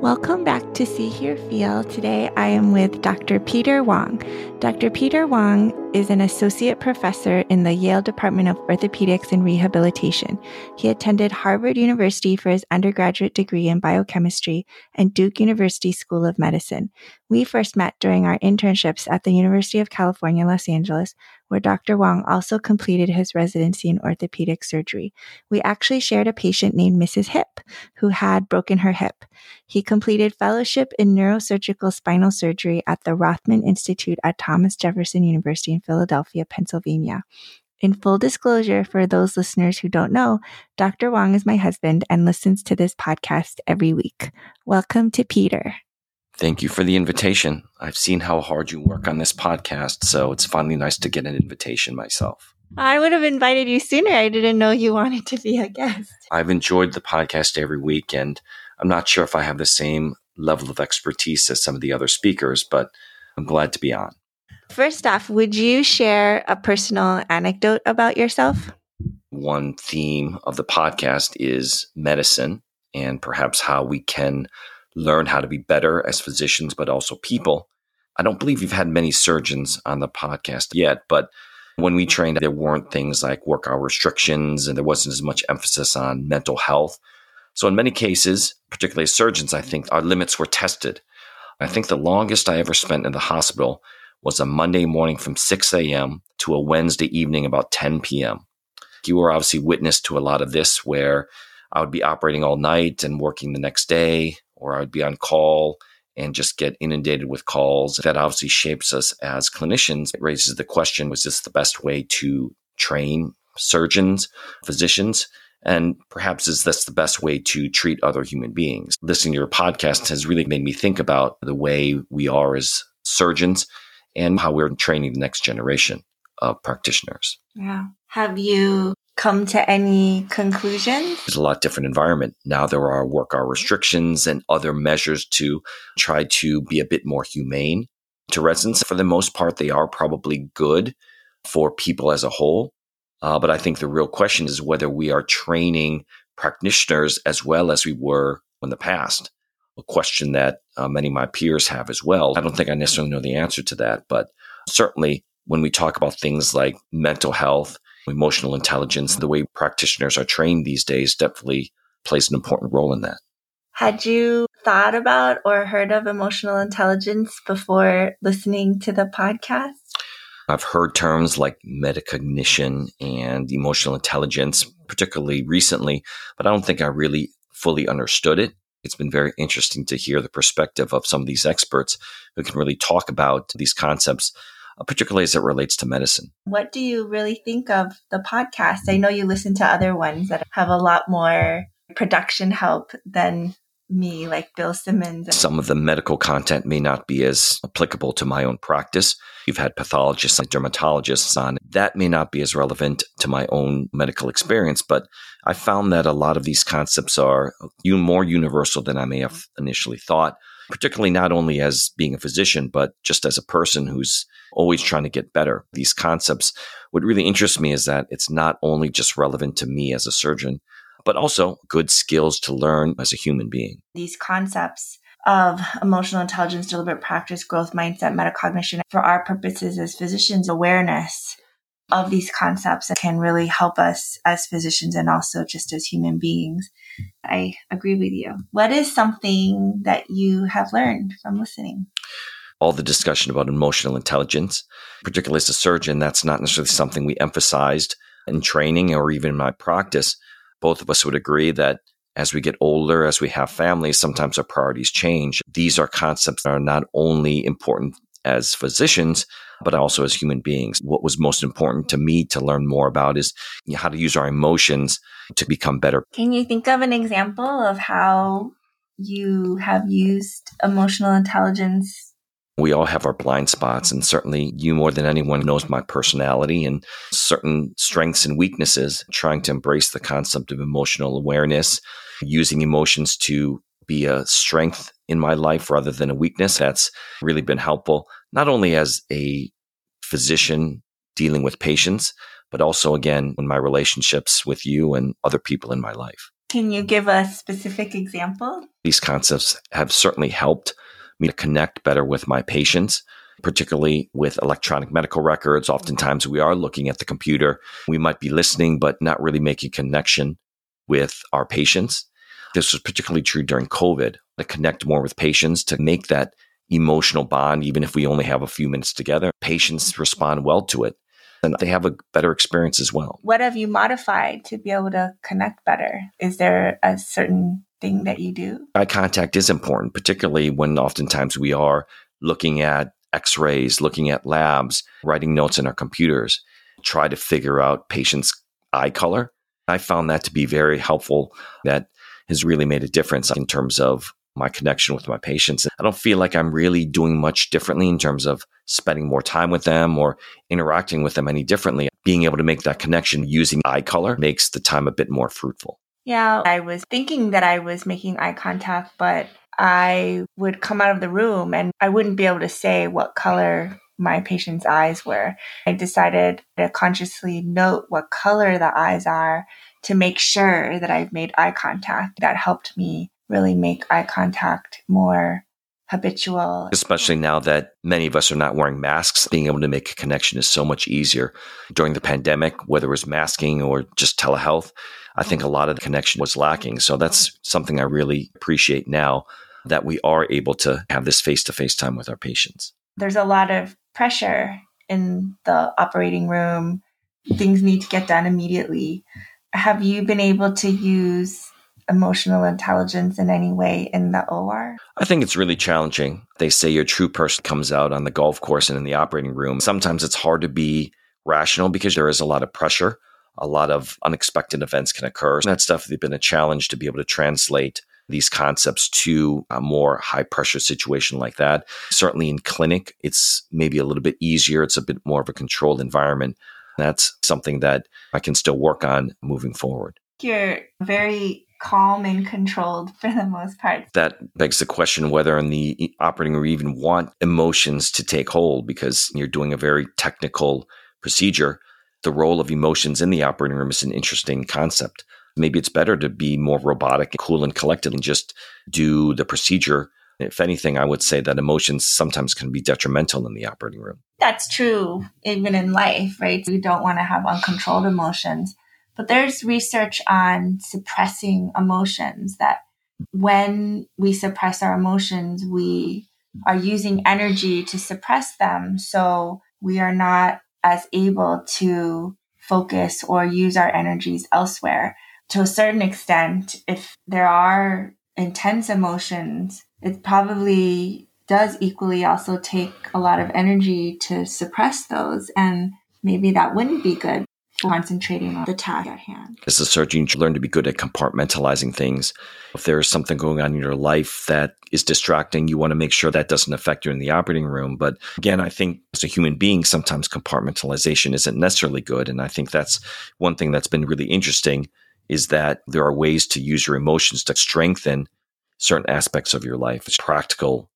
Welcome back to See, Hear, Feel. Today I am with Dr. Peter Whang. Dr. Peter Whang is an associate professor in the Yale Department of Orthopedics and Rehabilitation. He attended Harvard University for his undergraduate degree in biochemistry and Duke University School of Medicine. We first met during our internships at the University of California, Los Angeles, where Dr. Whang also completed his residency in orthopedic surgery. We actually shared a patient named Mrs. Hip who had broken her hip. He completed fellowship in neurosurgical spinal surgery at the Rothman Institute at Thomas Jefferson University in Philadelphia, Pennsylvania. In full disclosure, for those listeners who don't know, Dr. Whang is my husband and listens to this podcast every week. Welcome to Peter. Thank you for the invitation. I've seen how hard you work on this podcast, so it's finally nice to get an invitation myself. I would have invited you sooner. I didn't know you wanted to be a guest. I've enjoyed the podcast every week, and I'm not sure if I have the same level of expertise as some of the other speakers, but I'm glad to be on. First off, would you share a personal anecdote about yourself? One theme of the podcast is medicine and perhaps how we can learn how to be better as physicians, but also people. I don't believe you've had many surgeons on the podcast yet, but when we trained, there weren't things like work hour restrictions and there wasn't as much emphasis on mental health. So, in many cases, particularly as surgeons, I think our limits were tested. I think the longest I ever spent in the hospital was a Monday morning from 6 a.m. to a Wednesday evening about 10 p.m. You were obviously witness to a lot of this where I would be operating all night and working the next day, or I would be on call and just get inundated with calls. That obviously shapes us as clinicians. It raises the question was this the best way to train surgeons, physicians? And perhaps is this the best way to treat other human beings? Listening to your podcast has really made me think about the way we are as surgeons and how we're training the next generation of practitioners. Yeah. Have you come to any conclusions? It's a lot different environment. Now there are work hour restrictions and other measures to try to be a bit more humane to residents. For the most part, they are probably good for people as a whole. Uh, but I think the real question is whether we are training practitioners as well as we were in the past. A question that uh, many of my peers have as well. I don't think I necessarily know the answer to that, but certainly when we talk about things like mental health emotional intelligence, the way practitioners are trained these days definitely plays an important role in that. Had you thought about or heard of emotional intelligence before listening to the podcast? I've heard terms like metacognition and emotional intelligence, particularly recently, but I don't think I really fully understood it. It's been very interesting to hear the perspective of some of these experts who can really talk about these concepts Uh, particularly as it relates to medicine. What do you really think of the podcast? I know you listen to other ones that have a lot more production help than me, like Bill Simmons. Some of the medical content may not be as applicable to my own practice. You've had pathologists and dermatologists on. That may not be as relevant to my own medical experience, but I found that a lot of these concepts are more universal than I may have initially thought, particularly not only as being a physician, but just as a person who's always trying to get better. These concepts, what really interests me is that it's not only just relevant to me as a surgeon, but also good skills to learn as a human being. These concepts of emotional intelligence, deliberate practice, growth mindset, metacognition, for our purposes as physicians, awareness of these concepts that can really help us as physicians and also just as human beings. I agree with you. What is something that you have learned from listening? all the discussion about emotional intelligence, particularly as a surgeon, that's not necessarily something we emphasized in training or even in my practice. Both of us would agree that as we get older, as we have families, sometimes our priorities change. These are concepts that are not only important as physicians, but also as human beings. What was most important to me to learn more about is how to use our emotions to become better. Can you think of an example of how you have used emotional intelligence we all have our blind spots, and certainly you more than anyone knows my personality and certain strengths and weaknesses. Trying to embrace the concept of emotional awareness, using emotions to be a strength in my life rather than a weakness. That's really been helpful, not only as a physician dealing with patients, but also again in my relationships with you and other people in my life. Can you give a specific example? These concepts have certainly helped me to connect better with my patients, particularly with electronic medical records. Oftentimes we are looking at the computer. We might be listening, but not really making connection with our patients. This was particularly true during COVID to connect more with patients, to make that emotional bond, even if we only have a few minutes together. Patients mm-hmm. respond well to it and they have a better experience as well. What have you modified to be able to connect better? Is there a certain thing that you do? Eye contact is important, particularly when oftentimes we are looking at x rays, looking at labs, writing notes in our computers, try to figure out patients' eye color. I found that to be very helpful. That has really made a difference in terms of my connection with my patients. I don't feel like I'm really doing much differently in terms of spending more time with them or interacting with them any differently. Being able to make that connection using eye color makes the time a bit more fruitful. Yeah, I was thinking that I was making eye contact, but I would come out of the room and I wouldn't be able to say what color my patient's eyes were. I decided to consciously note what color the eyes are to make sure that I've made eye contact. That helped me really make eye contact more habitual. Especially now that many of us are not wearing masks, being able to make a connection is so much easier. During the pandemic, whether it was masking or just telehealth, I think a lot of the connection was lacking. So that's something I really appreciate now that we are able to have this face to face time with our patients. There's a lot of pressure in the operating room. Things need to get done immediately. Have you been able to use emotional intelligence in any way in the OR? I think it's really challenging. They say your true person comes out on the golf course and in the operating room. Sometimes it's hard to be rational because there is a lot of pressure. A lot of unexpected events can occur. And that's definitely been a challenge to be able to translate these concepts to a more high pressure situation like that. Certainly in clinic, it's maybe a little bit easier. It's a bit more of a controlled environment. That's something that I can still work on moving forward. You're very calm and controlled for the most part. That begs the question whether in the operating room you even want emotions to take hold because you're doing a very technical procedure. The role of emotions in the operating room is an interesting concept. Maybe it's better to be more robotic, cool, and collected and just do the procedure. If anything, I would say that emotions sometimes can be detrimental in the operating room. That's true, even in life, right? We don't want to have uncontrolled emotions. But there's research on suppressing emotions that when we suppress our emotions, we are using energy to suppress them. So we are not as able to focus or use our energies elsewhere. To a certain extent, if there are intense emotions, it probably does equally also take a lot of energy to suppress those. And maybe that wouldn't be good concentrating on the task at hand. As a surgeon, you learn to be good at compartmentalizing things. If there is something going on in your life that is distracting, you want to make sure that doesn't affect you in the operating room. But again, I think as a human being, sometimes compartmentalization isn't necessarily good. And I think that's one thing that's been really interesting is that there are ways to use your emotions to strengthen certain aspects of your life. It's practical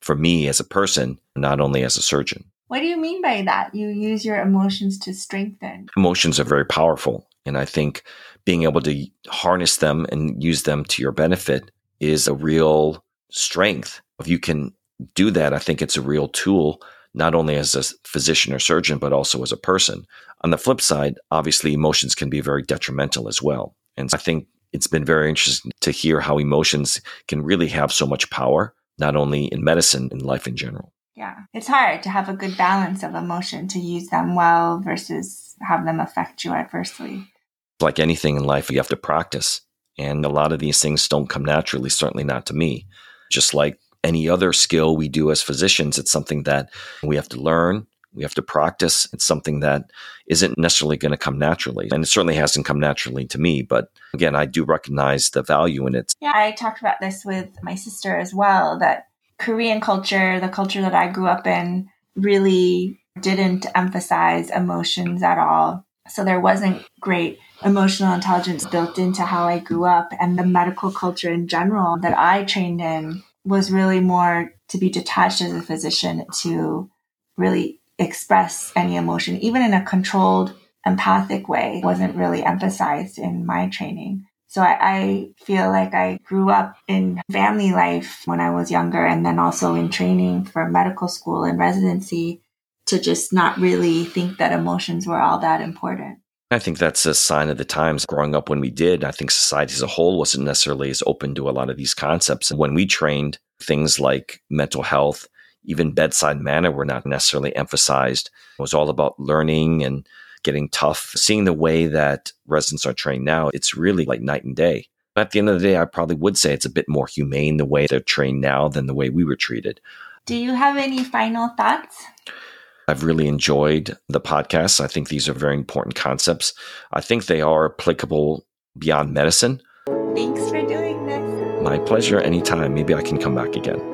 for me as a person, not only as a surgeon. What do you mean by that? You use your emotions to strengthen. Emotions are very powerful. And I think being able to harness them and use them to your benefit is a real strength. If you can do that, I think it's a real tool, not only as a physician or surgeon, but also as a person. On the flip side, obviously, emotions can be very detrimental as well. And I think it's been very interesting to hear how emotions can really have so much power, not only in medicine, in life in general. Yeah. It's hard to have a good balance of emotion to use them well versus have them affect you adversely. Like anything in life, you have to practice. And a lot of these things don't come naturally, certainly not to me. Just like any other skill we do as physicians, it's something that we have to learn, we have to practice. It's something that isn't necessarily going to come naturally. And it certainly hasn't come naturally to me. But again, I do recognize the value in it. Yeah, I talked about this with my sister as well that Korean culture, the culture that I grew up in, really didn't emphasize emotions at all. So there wasn't great emotional intelligence built into how I grew up. And the medical culture in general that I trained in was really more to be detached as a physician to really express any emotion, even in a controlled, empathic way, wasn't really emphasized in my training. So I, I, feel like I grew up in family life when I was younger and then also in training for medical school and residency to just not really think that emotions were all that important. I think that's a sign of the times growing up when we did. I think society as a whole wasn't necessarily as open to a lot of these concepts. And when we trained, things like mental health, even bedside manner were not necessarily emphasized. It was all about learning and getting tough. Seeing the way that residents are trained now, it's really like night and day. At the end of the day, I probably would say it's a bit more humane the way they're trained now than the way we were treated. Do you have any final thoughts? I've really enjoyed the podcast. I think these are very important concepts. I think they are applicable beyond medicine. Thanks for doing this. My pleasure anytime. Maybe I can come back again.